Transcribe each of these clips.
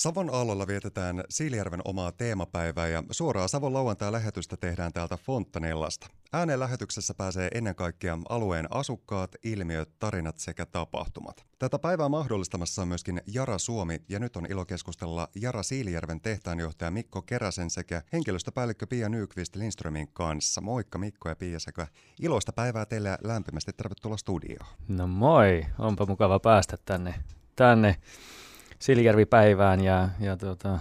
Savon aallolla vietetään Siilijärven omaa teemapäivää ja suoraa Savon lauantai-lähetystä tehdään täältä Fontanellasta. Ääneen lähetyksessä pääsee ennen kaikkea alueen asukkaat, ilmiöt, tarinat sekä tapahtumat. Tätä päivää mahdollistamassa on myöskin Jara Suomi ja nyt on ilo keskustella Jara Siilijärven tehtaanjohtaja Mikko Keräsen sekä henkilöstöpäällikkö Pia Nykvist Lindströmin kanssa. Moikka Mikko ja Pia sekä iloista päivää teille ja lämpimästi tervetuloa studioon. No moi, onpa mukava päästä tänne, tänne Siljärvi-päivään ja, ja tota,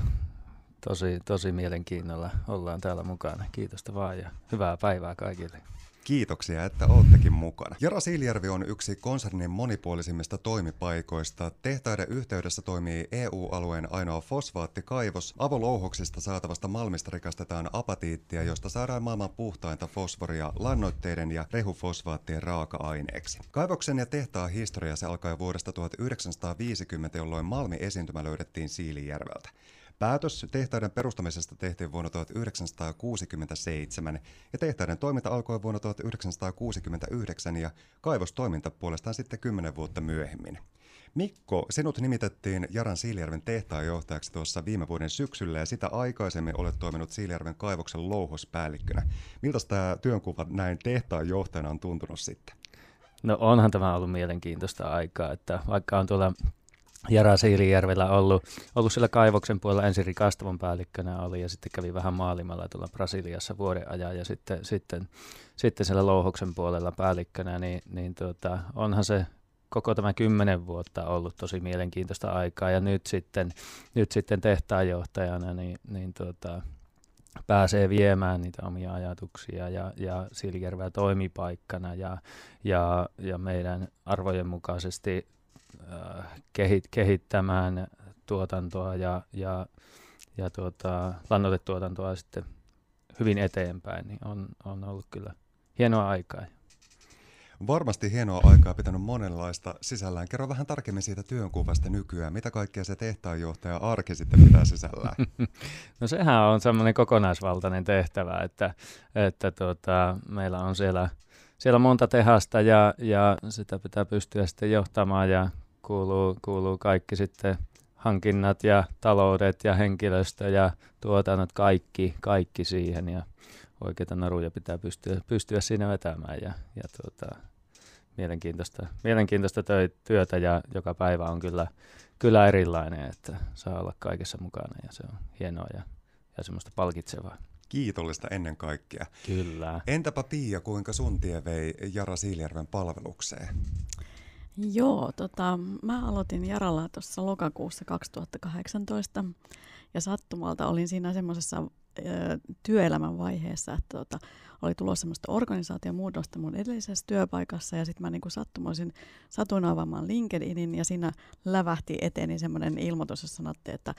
tosi, tosi mielenkiinnolla ollaan täällä mukana. Kiitos vaan ja hyvää päivää kaikille. Kiitoksia, että oottekin mukana. Jara Siilijärvi on yksi konsernin monipuolisimmista toimipaikoista. Tehtaiden yhteydessä toimii EU-alueen ainoa fosfaattikaivos. Avolouhoksista saatavasta malmista rikastetaan apatiittia, josta saadaan maailman puhtainta fosforia lannoitteiden ja rehufosfaattien raaka-aineeksi. Kaivoksen ja tehtaan historia se alkaa vuodesta 1950, jolloin malmi esiintymä löydettiin Siilijärveltä. Päätös tehtaiden perustamisesta tehtiin vuonna 1967 ja tehtaiden toiminta alkoi vuonna 1969 ja kaivostoiminta puolestaan sitten 10 vuotta myöhemmin. Mikko, sinut nimitettiin Jaran Siilijärven tehtaanjohtajaksi tuossa viime vuoden syksyllä ja sitä aikaisemmin olet toiminut Siilijärven kaivoksen louhospäällikkönä. Miltä tämä työnkuva näin tehtaanjohtajana on tuntunut sitten? No onhan tämä ollut mielenkiintoista aikaa, että vaikka on tuolla Jara Siilijärvellä ollut, ollut sillä kaivoksen puolella ensin rikastavan päällikkönä oli ja sitten kävi vähän maailmalla tuolla Brasiliassa vuoden ajan ja sitten, sitten, sitten siellä louhoksen puolella päällikkönä, niin, niin tuota, onhan se koko tämä kymmenen vuotta ollut tosi mielenkiintoista aikaa ja nyt sitten, nyt sitten tehtaanjohtajana niin, niin tuota, pääsee viemään niitä omia ajatuksia ja, ja Siilijärveä toimipaikkana ja, ja, ja meidän arvojen mukaisesti kehit, kehittämään tuotantoa ja, ja, ja tuota, lannoitetuotantoa sitten hyvin eteenpäin, niin on, on ollut kyllä hienoa aikaa. Varmasti hienoa aikaa pitänyt monenlaista sisällään. Kerro vähän tarkemmin siitä työnkuvasta nykyään. Mitä kaikkea se tehtaanjohtaja arki sitten pitää sisällään? no sehän on semmoinen kokonaisvaltainen tehtävä, että, että tuota, meillä on siellä, siellä monta tehasta ja, ja sitä pitää pystyä sitten johtamaan ja kuuluu, kuuluu kaikki sitten hankinnat ja taloudet ja henkilöstö ja tuotannot, kaikki, kaikki siihen ja oikeita naruja pitää pystyä, pystyä siinä vetämään ja, ja tuota, mielenkiintoista, mielenkiintoista työtä ja joka päivä on kyllä, kyllä erilainen, että saa olla kaikessa mukana ja se on hienoa ja, ja semmoista palkitsevaa. Kiitollista ennen kaikkea. Kyllä. Entäpä Pia, kuinka sun tie vei Jara Siilijärven palvelukseen? Joo, tota, mä aloitin Jaralla tuossa lokakuussa 2018 ja sattumalta olin siinä semmoisessa työelämän vaiheessa, että tota, oli tulossa semmoista organisaatiomuutosta mun edellisessä työpaikassa ja sitten mä niin sattumoisin satuin avaamaan LinkedInin ja siinä lävähti eteeni semmoinen ilmoitus, jossa sanottiin, että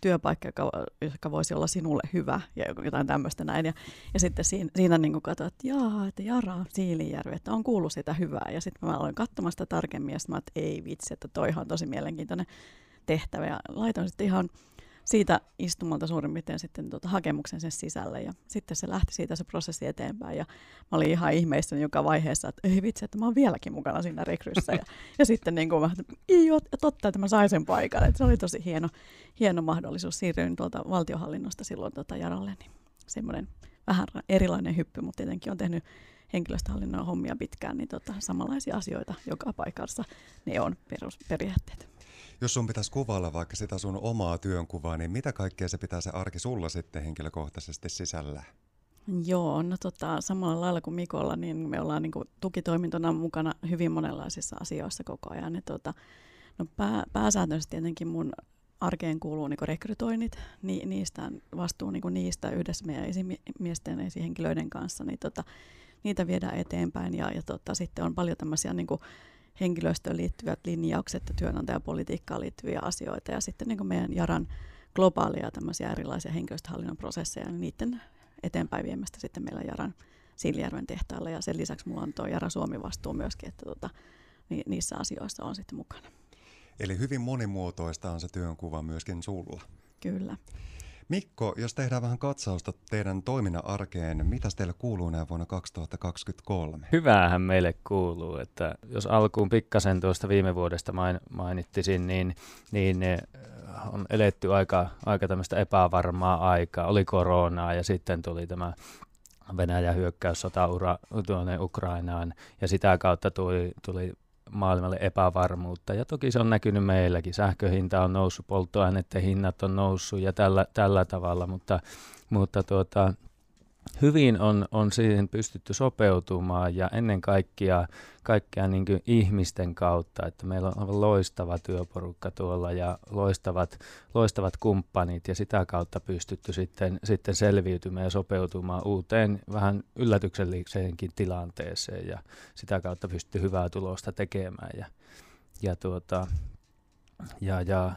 työpaikka, joka, joka voisi olla sinulle hyvä ja jotain tämmöistä näin. Ja, ja sitten siinä, siinä niin katsoin, että jaa, että Jara Siilijärvi, että on kuullut sitä hyvää. Ja sitten mä aloin katsomaan sitä tarkemmin ja sitten mä että ei vitsi, että toihan on tosi mielenkiintoinen tehtävä. Ja laitoin sitten ihan siitä istumalta suurin piirtein sitten tuota, hakemuksen sen sisälle ja sitten se lähti siitä se prosessi eteenpäin ja mä olin ihan ihmeistynyt joka vaiheessa, että ei vitsi, että mä oon vieläkin mukana siinä rekryssä ja, ja sitten niin kuin mä, ei ole totta, että mä sain sen paikan, että se oli tosi hieno, hieno mahdollisuus, siirryin tuolta valtiohallinnosta silloin tuota Jaralle, niin semmoinen vähän erilainen hyppy, mutta tietenkin on tehnyt henkilöstöhallinnon hommia pitkään, niin tota, samanlaisia asioita joka paikassa. Ne on perusperiaatteet. Jos sun pitäisi kuvailla vaikka sitä sun omaa työnkuvaa, niin mitä kaikkea se pitää se arki sulla sitten henkilökohtaisesti sisällä? Joo, no tota, samalla lailla kuin Mikolla, niin me ollaan niin kuin, tukitoimintona mukana hyvin monenlaisissa asioissa koko ajan. Ja, tota, no pää, pääsääntöisesti tietenkin mun arkeen kuuluu niin rekrytoinnit, ni, niistä vastuu niin niistä yhdessä meidän esimiesten ja esihenkilöiden kanssa, niin tota, niitä viedään eteenpäin. Ja, ja tota, sitten on paljon tämmöisiä niin kuin, henkilöstöön liittyvät linjaukset ja työnantajapolitiikkaan liittyviä asioita ja sitten niin kuin meidän Jaran globaalia tämmöisiä erilaisia henkilöstöhallinnon prosesseja, niin niiden eteenpäin viemästä sitten meillä Jaran Siljärven tehtaalla ja sen lisäksi mulla on tuo Jara Suomi vastuu myöskin, että tota, ni, niissä asioissa on sitten mukana. Eli hyvin monimuotoista on se työnkuva myöskin sulla. Kyllä. Mikko, jos tehdään vähän katsausta teidän toiminnan arkeen, mitä teille kuuluu näin vuonna 2023? Hyväähän meille kuuluu, että jos alkuun pikkasen tuosta viime vuodesta main, mainittisin, niin, niin on eletty aika, aika tämmöistä epävarmaa aikaa. Oli koronaa ja sitten tuli tämä Venäjän hyökkäyssota ura, tuonne Ukrainaan ja sitä kautta tuli, tuli maailmalle epävarmuutta. Ja toki se on näkynyt meilläkin. Sähköhinta on noussut, polttoaineiden hinnat on noussut ja tällä, tällä tavalla, mutta, mutta tuota, hyvin on, on siihen pystytty sopeutumaan ja ennen kaikkea, kaikkea niin ihmisten kautta, että meillä on aivan loistava työporukka tuolla ja loistavat, loistavat kumppanit ja sitä kautta pystytty sitten, sitten selviytymään ja sopeutumaan uuteen vähän yllätykselliseenkin tilanteeseen ja sitä kautta pystytty hyvää tulosta tekemään ja, ja, tuota, ja, ja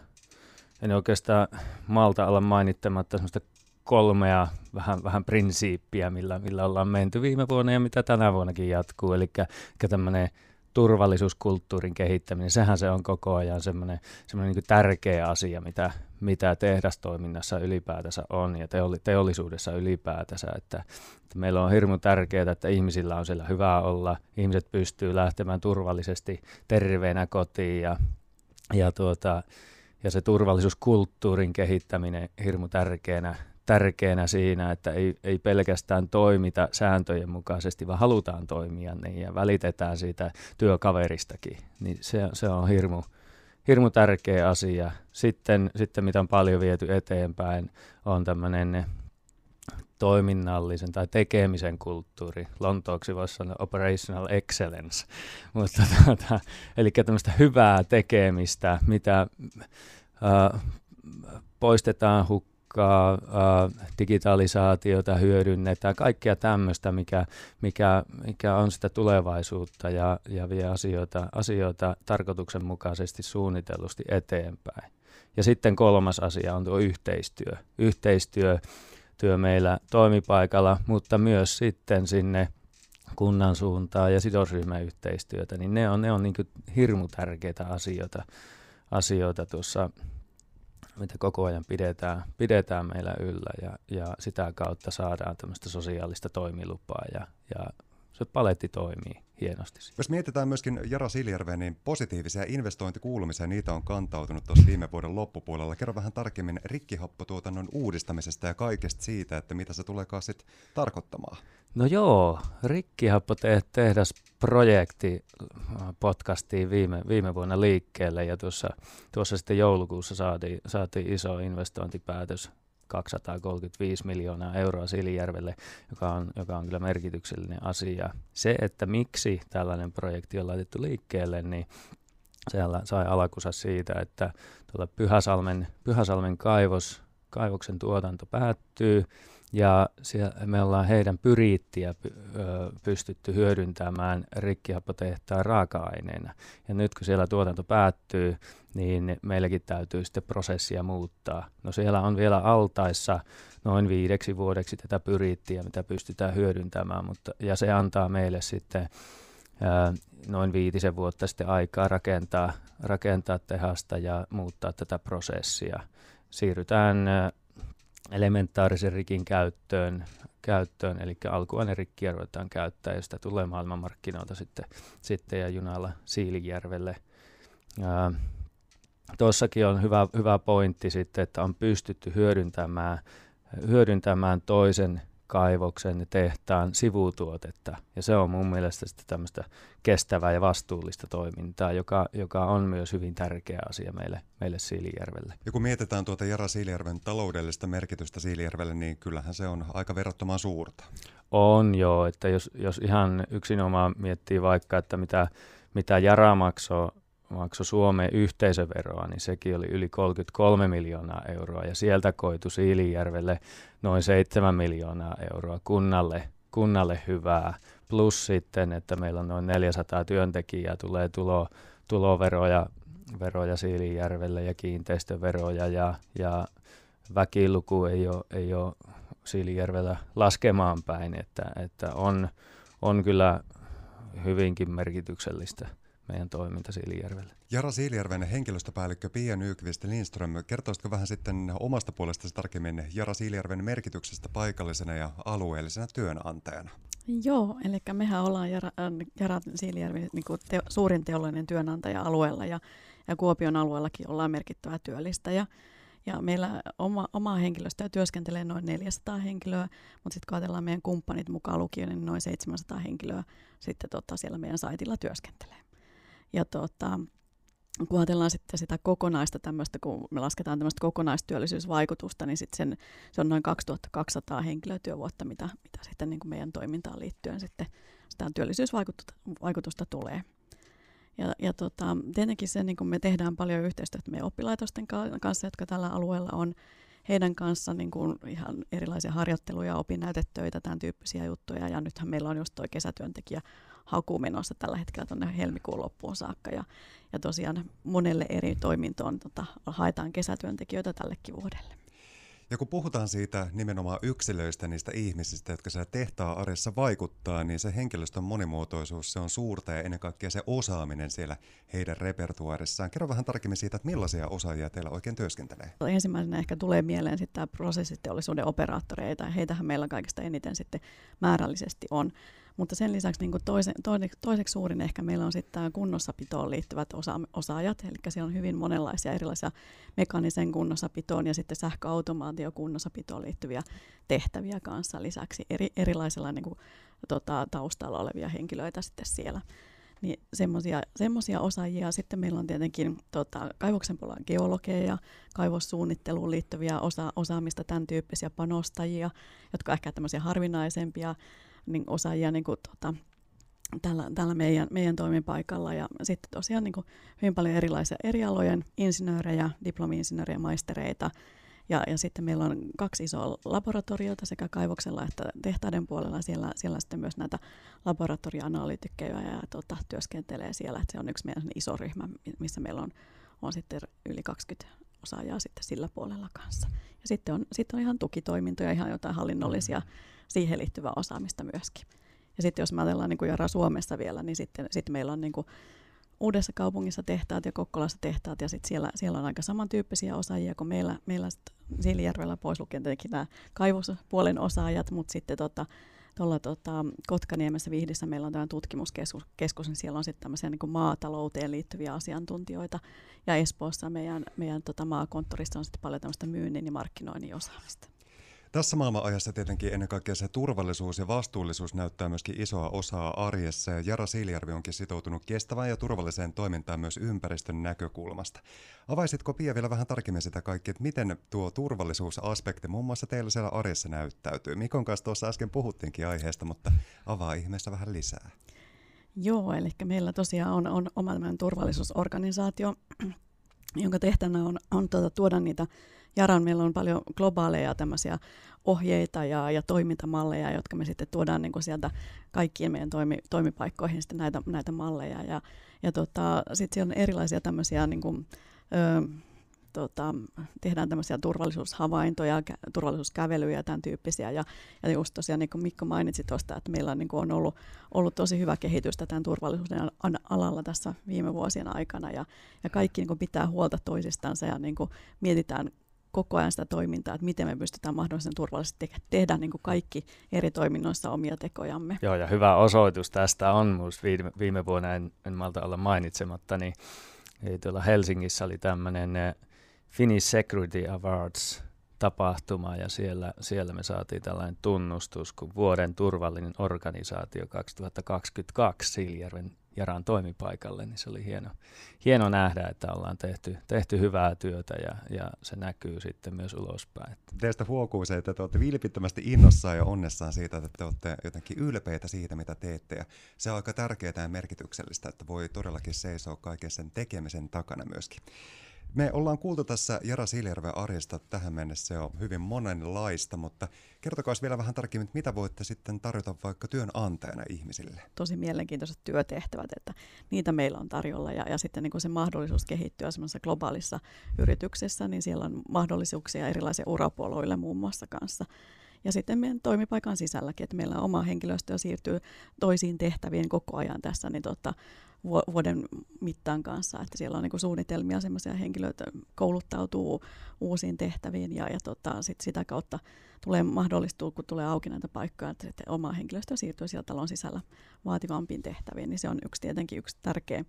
en oikeastaan malta olla mainittamatta sellaista kolmea vähän, vähän prinsiippiä, millä, millä ollaan menty viime vuonna ja mitä tänä vuonnakin jatkuu. Eli tämmöinen turvallisuuskulttuurin kehittäminen, sehän se on koko ajan semmoinen, semmoinen niin tärkeä asia, mitä, mitä tehdastoiminnassa ylipäätänsä on ja teolli, teollisuudessa ylipäätänsä. Että, että meillä on hirmu tärkeää, että ihmisillä on siellä hyvä olla, ihmiset pystyy lähtemään turvallisesti terveenä kotiin ja, ja, tuota, ja se turvallisuuskulttuurin kehittäminen hirmu tärkeänä tärkeänä siinä, että ei, ei pelkästään toimita sääntöjen mukaisesti, vaan halutaan toimia niin ja välitetään siitä työkaveristakin. Niin se, se on hirmu, hirmu tärkeä asia. Sitten, sitten mitä on paljon viety eteenpäin, on tämmöinen toiminnallisen tai tekemisen kulttuuri. Lontooksi voisi sanoa operational excellence. Mutta tuota, eli tämmöistä hyvää tekemistä, mitä äh, poistetaan huk- tekniikkaa, digitalisaatiota hyödynnetään, kaikkea tämmöistä, mikä, mikä, mikä on sitä tulevaisuutta ja, ja vie asioita, asioita tarkoituksenmukaisesti suunnitellusti eteenpäin. Ja sitten kolmas asia on tuo yhteistyö. Yhteistyö työ meillä toimipaikalla, mutta myös sitten sinne kunnan suuntaan ja sidosryhmäyhteistyötä, niin ne on, ne on niin hirmu tärkeitä asioita, asioita tuossa mitä koko ajan pidetään, pidetään meillä yllä ja, ja sitä kautta saadaan tämmöistä sosiaalista toimilupaa ja, ja se paletti toimii hienosti. Jos mietitään myöskin Jara Siljärveä, niin positiivisia investointikuulumisia, niitä on kantautunut tuossa viime vuoden loppupuolella. Kerro vähän tarkemmin rikkihappotuotannon uudistamisesta ja kaikesta siitä, että mitä se tuleekaan sitten tarkoittamaan. No joo, rikkihappotehdasprojekti äh, podcastiin viime, viime vuonna liikkeelle ja tuossa, tuossa sitten joulukuussa saatiin, saatiin iso investointipäätös 235 miljoonaa euroa Silijärvelle, joka on, joka on kyllä merkityksellinen asia. Se, että miksi tällainen projekti on laitettu liikkeelle, niin siellä sai alkusa siitä, että tuolla Pyhäsalmen, Pyhäsalmen kaivos, kaivoksen tuotanto päättyy ja siellä me ollaan heidän pyriittiä pystytty hyödyntämään rikkihappotehtaan raaka-aineena. Ja nyt kun siellä tuotanto päättyy, niin meilläkin täytyy sitten prosessia muuttaa. No siellä on vielä altaissa noin viideksi vuodeksi tätä pyriittiä, mitä pystytään hyödyntämään, mutta, ja se antaa meille sitten noin viitisen vuotta sitten aikaa rakentaa, rakentaa tehasta ja muuttaa tätä prosessia. Siirrytään elementaarisen rikin käyttöön, käyttöön eli alkuainerikkiä ruvetaan käyttää ja sitä tulee maailmanmarkkinoilta sitten, sitten ja junalla Siilijärvelle. Tuossakin on hyvä, hyvä pointti sitten, että on pystytty hyödyntämään, hyödyntämään toisen kaivoksen tehtaan sivutuotetta. Ja se on mun mielestä sitten tämmöistä kestävää ja vastuullista toimintaa, joka, joka on myös hyvin tärkeä asia meille, meille Siilijärvelle. Ja kun mietitään tuota Jara Siilijärven taloudellista merkitystä Siilijärvelle, niin kyllähän se on aika verrattoman suurta. On joo, että jos, jos ihan yksinomaan miettii vaikka, että mitä, mitä Jara maksoi maksoi Suomeen yhteisöveroa, niin sekin oli yli 33 miljoonaa euroa ja sieltä koitu Siilijärvelle noin 7 miljoonaa euroa kunnalle, kunnalle hyvää. Plus sitten, että meillä on noin 400 työntekijää, tulee tulo, tuloveroja veroja Siilijärvelle ja kiinteistöveroja ja, ja väkiluku ei ole, ei ole Siilijärvellä laskemaan päin, että, että on, on kyllä hyvinkin merkityksellistä meidän toiminta Siilijärvelle. Jara Siilijärven henkilöstöpäällikkö Pia Nykvist Lindström, kertoisitko vähän sitten omasta puolestasi tarkemmin Jara Siilijärven merkityksestä paikallisena ja alueellisena työnantajana? Joo, eli mehän ollaan Jara, äh, Jara Siilijärvi niin kuin te, suurin teollinen työnantaja alueella ja ja Kuopion alueellakin ollaan merkittävä työllistäjä. Ja meillä oma, omaa henkilöstöä työskentelee noin 400 henkilöä, mutta sitten kun ajatellaan meidän kumppanit mukaan lukien, niin noin 700 henkilöä sitten tota, siellä meidän saitilla työskentelee. Ja tota, kun ajatellaan sitten sitä kokonaista tämmöistä, kun me lasketaan tämmöistä kokonaistyöllisyysvaikutusta, niin sitten sen, se on noin 2200 henkilötyövuotta, mitä, mitä sitten niin kuin meidän toimintaan liittyen sitten sitä työllisyysvaikutusta tulee. Ja, ja tota, tietenkin se, niin kuin me tehdään paljon yhteistyötä meidän oppilaitosten kanssa, jotka tällä alueella on, heidän kanssa niin kuin ihan erilaisia harjoitteluja, opinnäytetöitä, tämän tyyppisiä juttuja. Ja nythän meillä on just tuo kesätyöntekijä haku menossa tällä hetkellä tuonne helmikuun loppuun saakka. Ja, ja tosiaan monelle eri toimintoon tota, haetaan kesätyöntekijöitä tällekin vuodelle. Ja kun puhutaan siitä nimenomaan yksilöistä, niistä ihmisistä, jotka siellä tehtaa arjessa vaikuttaa, niin se henkilöstön monimuotoisuus, se on suurta ja ennen kaikkea se osaaminen siellä heidän repertuaarissaan. Kerro vähän tarkemmin siitä, että millaisia osaajia teillä oikein työskentelee. Ensimmäisenä ehkä tulee mieleen sitten tämä prosessiteollisuuden operaattoreita. Heitähän meillä kaikista eniten sitten määrällisesti on. Mutta sen lisäksi niin toise, toiseksi, toiseksi suurin ehkä meillä on sitten kunnossapitoon liittyvät osa, osaajat, eli siellä on hyvin monenlaisia erilaisia mekaanisen kunnossapitoon ja sitten sähköautomaatio kunnossapitoon liittyviä tehtäviä kanssa lisäksi eri, erilaisilla niin kuin, tota, taustalla olevia henkilöitä sitten siellä. Niin semmoisia osaajia. Sitten meillä on tietenkin tota, kaivoksen puolella geologeja, kaivossuunnitteluun liittyviä osa, osaamista, tämän tyyppisiä panostajia, jotka ehkä tämmöisiä harvinaisempia niin osaajia niin kuin, tota, tällä, tällä meidän, meidän toimipaikalla. Ja sitten tosiaan niin kuin hyvin paljon erilaisia eri alojen insinöörejä, diplomi-insinöörejä, maistereita. Ja, ja sitten meillä on kaksi isoa laboratoriota sekä kaivoksella että tehtaiden puolella. Siellä, siellä sitten myös näitä laboratorioanalyytikkeja ja tota, työskentelee siellä. Että se on yksi meidän iso ryhmä, missä meillä on, on sitten yli 20 osaajaa sitten sillä puolella kanssa. Ja sitten on, sitten on ihan tukitoimintoja, ihan jotain hallinnollisia mm siihen liittyvää osaamista myöskin. Ja sitten jos me ajatellaan niin kuin Jara Suomessa vielä, niin sitten, sitten meillä on niin kuin Uudessa kaupungissa tehtaat ja Kokkolassa tehtaat, ja sitten siellä, siellä on aika samantyyppisiä osaajia kuin meillä, meillä Siilijärvellä pois lukien tietenkin nämä kaivospuolen osaajat, mutta sitten tota, tuolla tota, Kotkaniemessä Vihdissä meillä on tämä tutkimuskeskus, keskus, niin siellä on sitten tämmöisiä niin maatalouteen liittyviä asiantuntijoita, ja Espoossa meidän, meidän tota, maakonttorista on sitten paljon tämmöistä myynnin ja markkinoinnin osaamista. Tässä maailmanajassa tietenkin ennen kaikkea se turvallisuus ja vastuullisuus näyttää myöskin isoa osaa arjessa ja Jara Siilijärvi onkin sitoutunut kestävään ja turvalliseen toimintaan myös ympäristön näkökulmasta. Avaisitko Pia vielä vähän tarkemmin sitä kaikki, että miten tuo turvallisuusaspekti muun muassa teillä siellä arjessa näyttäytyy? Mikon kanssa tuossa äsken puhuttiinkin aiheesta, mutta avaa ihmeessä vähän lisää. Joo, eli meillä tosiaan on, on oma turvallisuusorganisaatio, jonka tehtävänä on, on tuota, tuoda niitä Jaran meillä on paljon globaaleja tämmöisiä ohjeita ja, ja toimintamalleja, jotka me sitten tuodaan niin kuin sieltä kaikkien meidän toimi, toimipaikkoihin sitten näitä, näitä malleja. Ja, ja tota, sitten siellä on erilaisia tämmöisiä niin kuin, ö, tota, tehdään tämmöisiä turvallisuushavaintoja, kä- turvallisuuskävelyjä ja tämän tyyppisiä. Ja, ja just tosiaan, niin kuin Mikko mainitsi tuosta, että meillä on, niin kuin on ollut, ollut tosi hyvä kehitystä tämän turvallisuuden alalla tässä viime vuosien aikana. Ja, ja kaikki niin kuin pitää huolta toisistansa ja niin kuin mietitään koko ajan sitä toimintaa, että miten me pystytään mahdollisimman turvallisesti tehdä niin kuin kaikki eri toiminnoissa omia tekojamme. Joo, ja hyvä osoitus tästä on, viime, viime vuonna en, en malta olla mainitsematta, niin ei tuolla Helsingissä oli tämmöinen eh, Finnish Security Awards tapahtuma ja siellä, siellä me saatiin tällainen tunnustus kuin vuoden turvallinen organisaatio 2022 Siilijärven Jaran toimipaikalle, niin se oli hieno, hieno nähdä, että ollaan tehty, tehty hyvää työtä ja, ja se näkyy sitten myös ulospäin. Teistä huokuu se, että te olette vilpittömästi innossaan ja onnessaan siitä, että te olette jotenkin ylpeitä siitä, mitä teette. Ja se on aika tärkeää ja merkityksellistä, että voi todellakin seisoa kaiken sen tekemisen takana myöskin. Me ollaan kuultu tässä Jara Siljärven arjesta tähän mennessä jo hyvin monenlaista, mutta kertokaa vielä vähän tarkemmin, mitä voitte sitten tarjota vaikka työnantajana ihmisille? Tosi mielenkiintoiset työtehtävät, että niitä meillä on tarjolla ja, ja sitten niin se mahdollisuus kehittyä semmoisessa globaalissa yrityksessä, niin siellä on mahdollisuuksia erilaisia urapoloille muun muassa kanssa. Ja sitten meidän toimipaikan sisälläkin, että meillä oma henkilöstö siirtyy toisiin tehtäviin koko ajan tässä, niin tota, vuoden mittaan kanssa, että siellä on niin suunnitelmia sellaisia henkilöitä kouluttautuu uusiin tehtäviin ja, ja tota, sit sitä kautta tulee mahdollistuu, kun tulee auki näitä paikkoja, että, että oma henkilöstö siirtyy siellä talon sisällä vaativampiin tehtäviin, niin se on yksi tietenkin yksi tärkeä,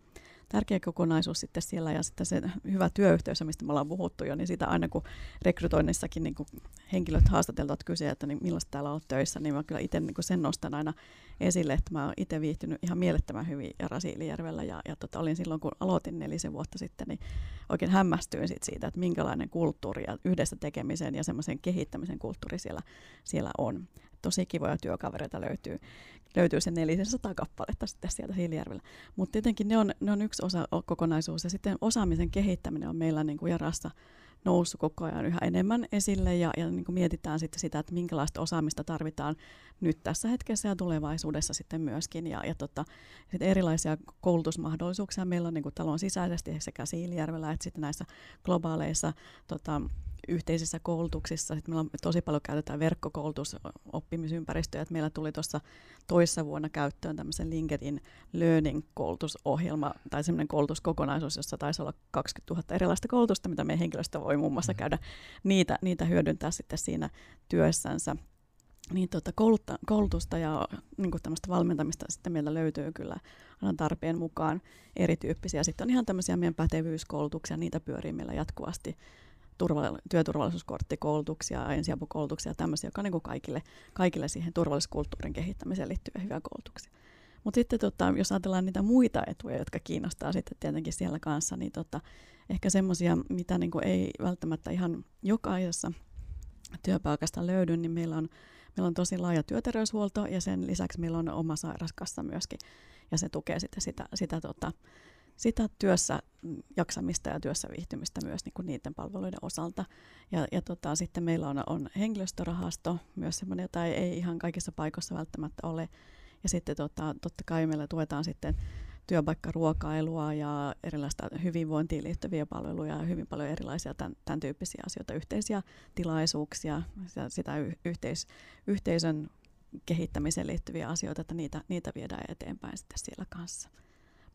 tärkeä kokonaisuus sitten siellä ja sitten se hyvä työyhteys, mistä me ollaan puhuttu jo, niin sitä aina kun rekrytoinnissakin niin kun henkilöt haastateltavat kysyä, että niin millaista täällä on töissä, niin mä kyllä itse niin sen nostan aina esille, että mä oon itse viihtynyt ihan mielettömän hyvin Rasiilijärvellä ja, ja tota, olin silloin, kun aloitin nelisen vuotta sitten, niin oikein hämmästyin sit siitä, että minkälainen kulttuuri ja yhdessä tekemisen ja semmoisen kehittämisen kulttuuri siellä, siellä on. Tosi kivoja työkavereita löytyy, löytyy sen 400 kappaletta sitten sieltä Hiilijärvellä. Mutta tietenkin ne on, ne on yksi osa kokonaisuus ja sitten osaamisen kehittäminen on meillä niin kuin Jarassa noussut koko ajan yhä enemmän esille ja, ja niin kuin mietitään sitten sitä, että minkälaista osaamista tarvitaan nyt tässä hetkessä ja tulevaisuudessa sitten myöskin. Ja, ja tota, sitten erilaisia koulutusmahdollisuuksia meillä on niin kuin talon sisäisesti sekä Siilijärvellä että sitten näissä globaaleissa tota, yhteisissä koulutuksissa. Sitten meillä on tosi paljon käytetään verkkokoulutusoppmisympäristöjä. Että meillä tuli tuossa toissa vuonna käyttöön tämmöisen LinkedIn Learning-koulutusohjelma tai semmoinen koulutuskokonaisuus, jossa taisi olla 20 000 erilaista koulutusta, mitä meidän henkilöstö voi muun muassa mm. käydä niitä, niitä hyödyntää sitten siinä työssänsä. Niin tuota, koulutta, koulutusta ja niin tämmöistä valmentamista sitten meillä löytyy kyllä aina tarpeen mukaan erityyppisiä. Sitten on ihan tämmöisiä meidän pätevyyskoulutuksia, niitä pyörii meillä jatkuvasti turva- työturvallisuuskorttikoulutuksia, ensiapukoulutuksia ja tämmöisiä, jotka on niin kaikille, kaikille siihen turvallisuuskulttuurin kehittämiseen liittyviä hyviä koulutuksia. Mutta sitten tota, jos ajatellaan niitä muita etuja, jotka kiinnostaa sitten tietenkin siellä kanssa, niin tota, ehkä semmoisia, mitä niin ei välttämättä ihan jokaisessa työpaikasta löydy, niin meillä on, meillä on tosi laaja työterveyshuolto ja sen lisäksi meillä on oma sairaskassa myöskin ja se tukee sitten sitä, sitä tota, sitä työssä jaksamista ja työssä viihtymistä myös niin kuin niiden palveluiden osalta. Ja, ja tota, sitten meillä on, on henkilöstörahasto, myös semmoinen, jota ei, ei ihan kaikissa paikoissa välttämättä ole. Ja sitten tota, totta kai meillä tuetaan sitten työpaikkaruokailua ja erilaista hyvinvointiin liittyviä palveluja ja hyvin paljon erilaisia tämän, tämän tyyppisiä asioita, yhteisiä tilaisuuksia, sitä, sitä yhteis, yhteisön kehittämiseen liittyviä asioita, että niitä, niitä viedään eteenpäin sitten siellä kanssa.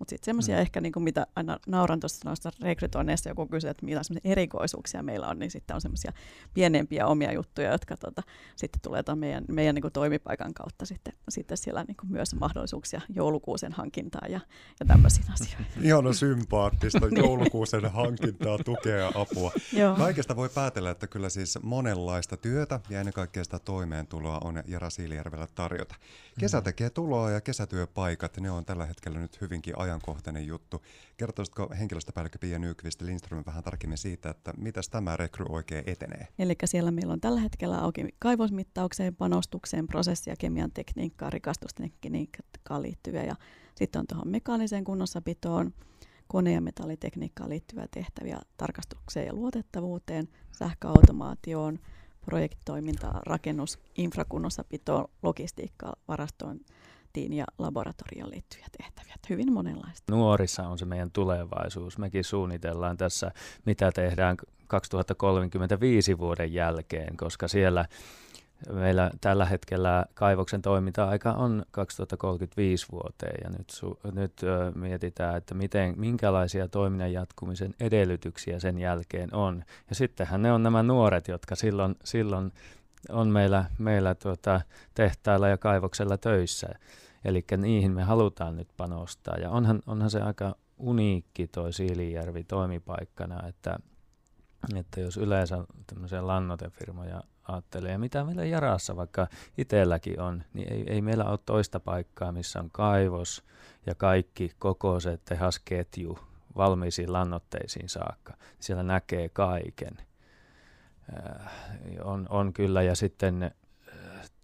Mutta sitten semmoisia mm. ehkä, niin kuin mitä aina nauran tuossa noista rekrytoinneista, joku kysyy, että mitä erikoisuuksia meillä on, niin sitten on semmoisia pienempiä omia juttuja, jotka tota, sitten tulee tämän meidän, meidän niin kuin toimipaikan kautta sitten, sitten siellä niin kuin myös mahdollisuuksia joulukuusen hankintaan ja, ja tämmöisiin asioihin. Ihana sympaattista niin. joulukuusen hankintaa, tukea ja apua. Joo. Kaikesta voi päätellä, että kyllä siis monenlaista työtä ja ennen kaikkea sitä toimeentuloa on Jara Siilijärvellä tarjota. Kesä mm. tekee tuloa ja kesätyöpaikat, ne on tällä hetkellä nyt hyvinkin ajan ajankohtainen juttu. Kertoisitko henkilöstöpäällikkö Pia Nykvist Lindström vähän tarkemmin siitä, että miten tämä rekry oikein etenee? Eli siellä meillä on tällä hetkellä auki kaivosmittaukseen, panostukseen, prosessi- ja kemian tekniikkaan, rikastustekniikkaan liittyviä ja sitten on tuohon mekaaniseen kunnossapitoon, kone- ja metallitekniikkaan liittyviä tehtäviä tarkastukseen ja luotettavuuteen, sähköautomaatioon, projektitoimintaa, rakennus, infrakunnossapitoon, logistiikkaa, varastoon, ammattiin ja laboratorioon liittyviä tehtäviä. Hyvin monenlaista. Nuorissa on se meidän tulevaisuus. Mekin suunnitellaan tässä, mitä tehdään 2035 vuoden jälkeen, koska siellä meillä tällä hetkellä kaivoksen toiminta-aika on 2035 vuoteen ja nyt, su, nyt ö, mietitään, että miten, minkälaisia toiminnan jatkumisen edellytyksiä sen jälkeen on. Ja sittenhän ne on nämä nuoret, jotka silloin, silloin on meillä, meillä tuota, tehtailla ja kaivoksella töissä. Eli niihin me halutaan nyt panostaa. Ja onhan, onhan se aika uniikki toi Siilijärvi toimipaikkana, että, että jos yleensä tämmöisiä lannotefirmoja ajattelee, ja mitä meillä Jarassa vaikka itselläkin on, niin ei, ei meillä ole toista paikkaa, missä on kaivos ja kaikki koko se tehasketju valmiisiin lannotteisiin saakka. Siellä näkee kaiken. Äh, on, on kyllä, ja sitten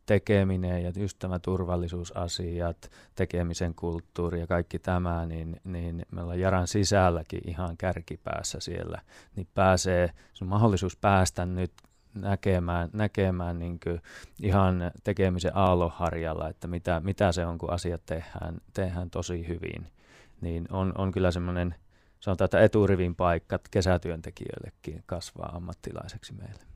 tekeminen ja just tämä turvallisuusasiat, tekemisen kulttuuri ja kaikki tämä, niin, niin me ollaan Jaran sisälläkin ihan kärkipäässä siellä, niin pääsee, se on mahdollisuus päästä nyt näkemään, näkemään niin ihan tekemisen aalloharjalla, että mitä, mitä se on, kun asiat tehdään, tehdään tosi hyvin, niin on, on kyllä semmoinen, sanotaan, että eturivin paikka kesätyöntekijöillekin kasvaa ammattilaiseksi meille.